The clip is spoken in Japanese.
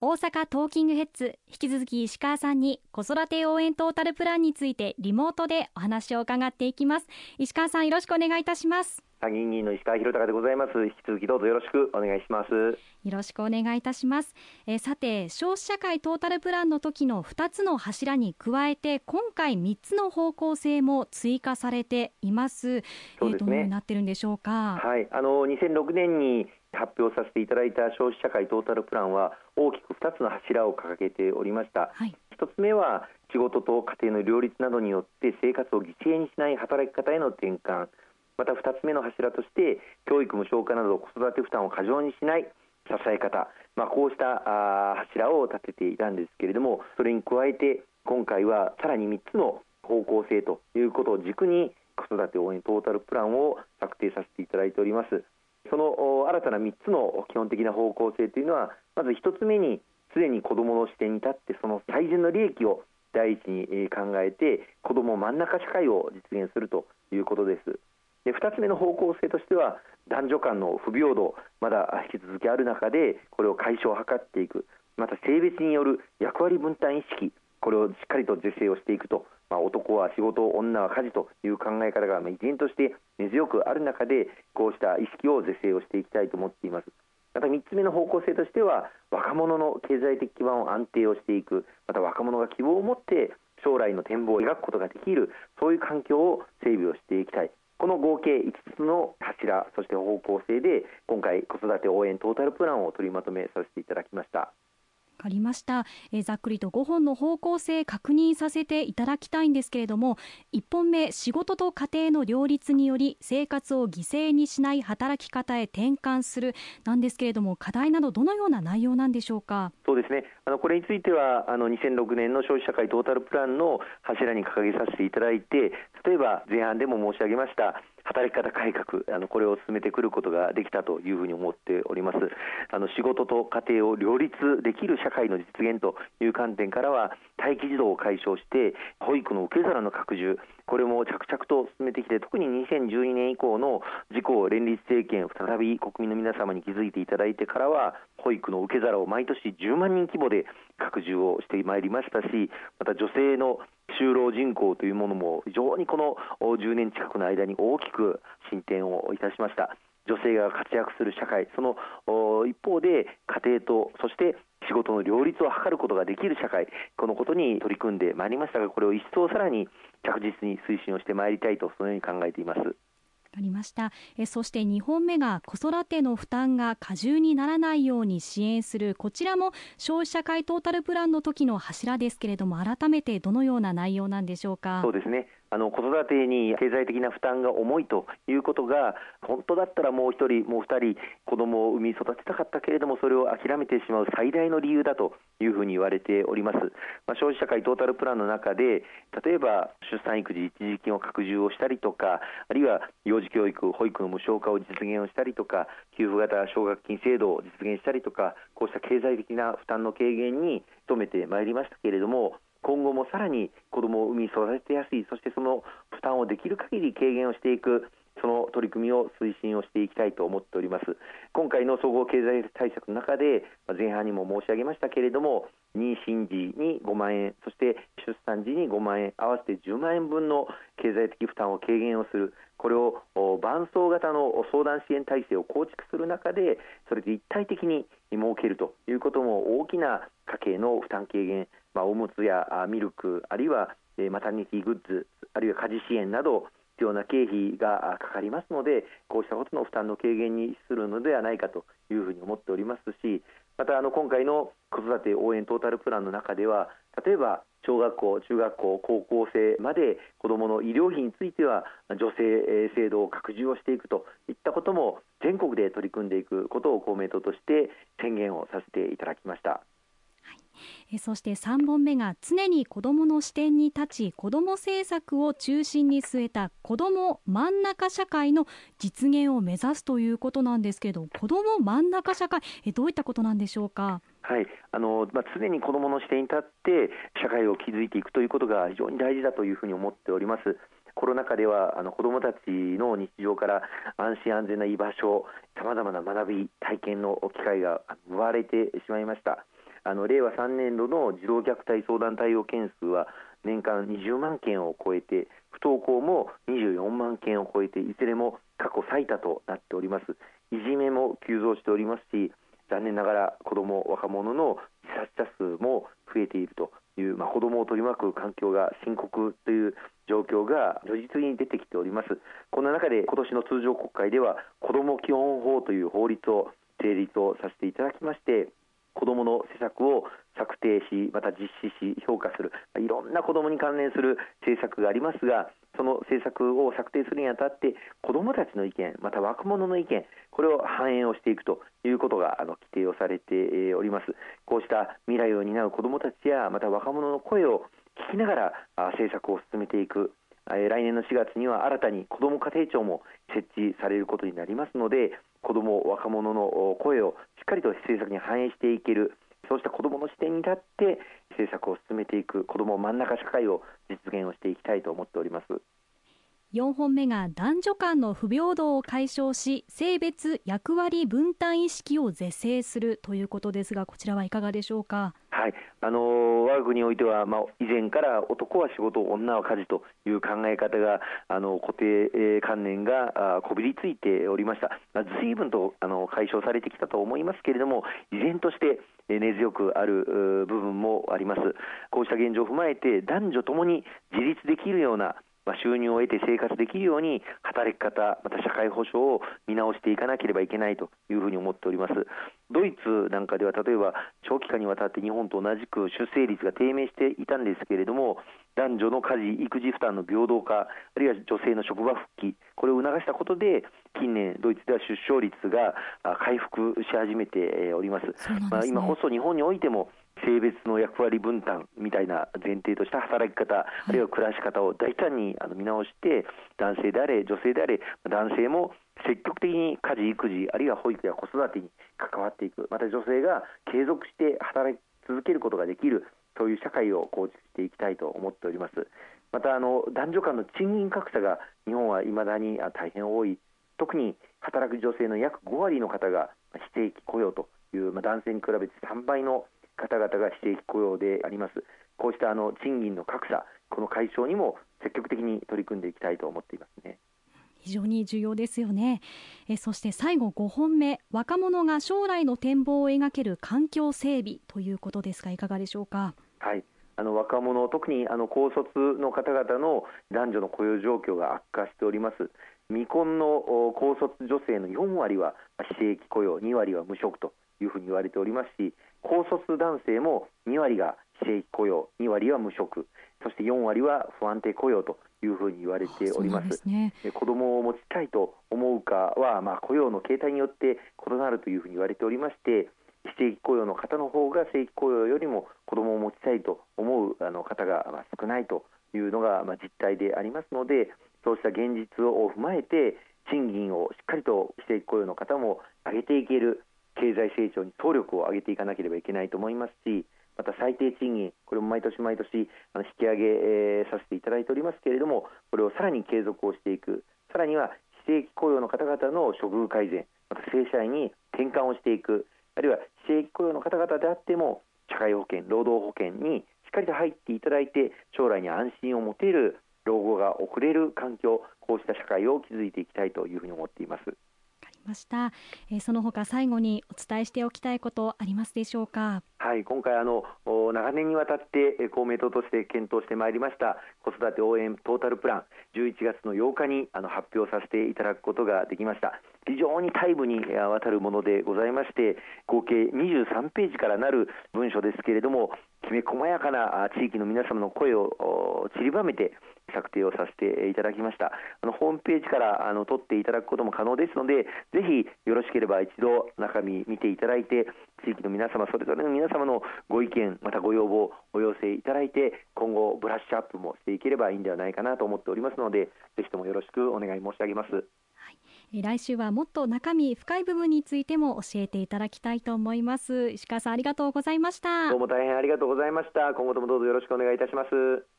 大阪トーキングヘッズ引き続き石川さんに子育て応援トータルプランについてリモートでお話を伺っていきます。石川さんよろしくお願いいたします。参議院議員の石川博隆でございます。引き続きどうぞよろしくお願いします。よろしくお願いいたします、えー、さて消費社会トータルプランの時の2つの柱に加えて今回3つの方向性も追加されています。そうですね、えー、どのようになってるんでしょうか？はい。あの2006年に発表させていただいた消費社会トータルプランは大きく2つの柱を掲げておりました、はい、1つ目は仕事と家庭の両立などによって生活を犠牲にしない働き方への転換また2つ目の柱として教育無償化など子育て負担を過剰にしない支え方、まあ、こうした柱を立てていたんですけれどもそれに加えて今回はさらに3つの方向性ということを軸に子育て応援トータルプランを策定させていただいております。その新たな3つの基本的な方向性というのはまず1つ目に常に子どもの視点に立ってその最善の利益を第一に考えて子ども真ん中社会を実現するということです。2つ目の方向性としては男女間の不平等まだ引き続きある中でこれを解消を図っていく。また性別による役割分担意識これをしっかりと是正をしていくと、まあ、男は仕事女は家事という考え方が依然として根強くある中でこうした意識を是正をしていきたいと思っています。また3つ目の方向性としては若者の経済的基盤を安定をしていく。また若者が希望を持って将来の展望を描くことができる。そういう環境を整備をしていきたい。この合計5つの柱そして方向性で今回子育て応援トータルプランを取りまとめさせていただきました。わかりました、えー、ざっくりと5本の方向性確認させていただきたいんですけれども1本目仕事と家庭の両立により生活を犠牲にしない働き方へ転換するなんですけれども課題などどのような内容なんでしょうか？そうですね。あのこれについてはあの2006年の消費社会トータルプランの柱に掲げさせていただいて例えば前半でも申し上げました働き方改革あのこれを進めてくることができたというふうに思っております。あの仕事と家庭を両立できる社会の実現という観点からは待機児童を解消して保育の受け皿の拡充これも着々と進めてきて特に2012年以降の自公連立政権再び国民の皆様に気づいていただいてからは保育の受け皿を毎年10万人規模で拡充をしてまいりましたしまた女性の就労人口というものも非常にこの10年近くの間に大きく進展をいたしました女性が活躍する社会その一方で家庭とそして仕事の両立を図ることができる社会このことに取り組んでまいりましたがこれを一層さらに着実に推進をしてまいりたいとそのように考えています。ありました。えそして2本目が子育ての負担が過重にならないように支援するこちらも消費者会トータルプランの時の柱ですけれども改めてどのような内容なんでしょうか？そうですね。あの子育てに経済的な負担が重いということが本当だったらもう1人、もう2人子供を産み育てたかったけれどもそれを諦めてしまう最大の理由だというふうに言われております、まあ、消費者会トータルプランの中で例えば出産育児一時金を拡充をしたりとかあるいは幼児教育保育の無償化を実現をしたりとか給付型奨学金制度を実現したりとかこうした経済的な負担の軽減に努めてまいりましたけれども今後もさらに子どもを産み育てやすいそしてその負担をできる限り軽減をしていくその取り組みを推進をしていきたいと思っております。今回の総合経済対策の中で前半にも申し上げましたけれども妊娠時に5万円そして出産時に5万円合わせて10万円分の経済的負担を軽減をする。これを伴走型の相談支援体制を構築する中でそれで一体的に設けるということも大きな家計の負担軽減まあ、おむつやミルクあるいはマタニティグッズあるいは家事支援など必要な経費がかかりますのでこうしたことの負担の軽減にするのではないかというふうに思っておりますしまたあの今回の子育て応援トータルプランの中では例えば小学校、中学校、高校生まで子どもの医療費については女性制度を拡充をしていくといったことも全国で取り組んでいくことを公明党として宣言をさせていただきました。そして3本目が常に子どもの視点に立ち子ども政策を中心に据えた子ども真ん中社会の実現を目指すということなんですけど子ども真ん中社会どういったことなんでしょうか？はいあのまあ、常に子どもの視点に立って社会を築いていくということが非常に大事だというふうに思っております。コロナ禍ではあの子どもたちの日常から安心安全な居場所さまざまな学び体験の機会が奪われてしまいました。あの令和3年度の児童虐待相談対応件数は年間20万件を超えて不登校も24万件を超えていずれも過去最多となっております。いじめも急増しておりますし残念ながら子ども若者の自殺者数も増えているという、まあ、子どもを取り巻く環境が深刻という状況が如実に出てきております。こんな中で今年の通常国会では子ども基本法という法律を成立をさせていただきまして子どもの施策を策定し、また実施し、評価する、いろんな子どもに関連する政策がありますが、その政策を策定するにあたって、子どもたちの意見、また若者の意見、これを反映をしていくということがあの規定をされております。こうした未来を担う子どもたちや、また若者の声を聞きながら政策を進めていく。来年の4月には新たに子ども家庭庁も設置されることになりますので子ども、若者の声をかりと政策に反映していけるそうした子どもの視点に立って政策を進めていく子ども真ん中社会を実現をしていきたいと思っております。4本目が男女間の不平等を解消し性別役割分担意識を是正するということですがこちらはいかがでしょうか？はい、あの我が国においては、まあ、以前から男は仕事、女は家事という考え方があの固定観念がこびりついておりました、まあ、随分とあの解消されてきたと思いますけれども、依然として根強くある部分もあります。こうした現状を踏まえて男女ともに自立できるようなまあ、収入を得て生活できるように働き方、また社会保障を見直していかなければいけないというふうに思っております。ドイツなんかでは例えば長期間にわたって日本と同じく出生率が低迷していたんですけれども男女の家事・育児負担の平等化あるいは女性の職場復帰これを促したことで近年ドイツでは出生率が回復し始めております。すね、まあ、今こそ日本においても性別の役割分担みたいな前提とした働き方、あるいは暮らし方を大胆にあの見直して、男性であれ、女性であれ、男性も積極的に家事、育児、あるいは保育や子育てに関わっていく、また女性が継続して働き続けることができる、そういう社会を構築していきたいと思っております。またあの男女間の賃金格差が日本はいまだに大変多い、特に働く女性の約5割の方が非正規雇用という、まあ、男性に比べて3倍の方々が非正規雇用であります。こうしたあの賃金の格差、この解消にも積極的に取り組んでいきたいと思っていますね。非常に重要ですよね。えそして最後5本目。若者が将来の展望を描ける環境整備ということですがいかがでしょうか？はい。あの若者特にあの高卒の方々の男女の雇用状況が悪化しております。未婚の高卒女性の4割は非正規雇用2割は無職というふうに言われておりますし高卒男性も2割が非正規雇用2割は無職そして4割は不安定雇用というふうに言われております。ね、子供を持ちたいと思うかは、まあ、雇用の形態によって異なるというふうに言われておりまして、非正規雇用の方の方が正規雇用よりも子供を持ちたいと思うあの方がまあ少ないというのがまあ実態でありますので、そうした現実を踏まえて、賃金をしっかりと非正規雇用の方も上げていける経済成長に総力を上げていかなければいけないと思いますし、また最低賃金、これも毎年毎年あの引き上げ、させていただいておりますけれども、これをさらに継続をしていく、さらには非正規雇用の方々の処遇改善、また正社員に転換をしていく、あるいは非正規雇用の方々であっても、社会保険、労働保険にしっかりと入っていただいて、将来に安心を持てる老後が遅れる環境、こうした社会を築いていきたいというふうに思っています。ました、えー、その他最後にお伝えしておきたいことありますでしょうか？はい今回あの長年にわたって公明党として検討してまいりました子育て応援トータルプラン11月の8日にあの発表させていただくことができました。非常に細部にわたるものでございまして合計23ページからなる文書ですけれどもきめ細やかな地域の皆様の声を散りばめて策定をさせていただきました。あのホームページからあの取っていただくことも可能ですのでぜひよろしければ一度中身見ていただいて地域の皆様それぞれの皆様のご意見またご要望お寄せいただいて今後ブラッシュアップもしていければいいんではないかなと思っておりますのでぜひともよろしくお願い申し上げます。来週はもっと中身深い部分についても教えていただきたいと思います。石川さんありがとうございました。どうも大変ありがとうございました。今後ともどうぞよろしくお願いいたします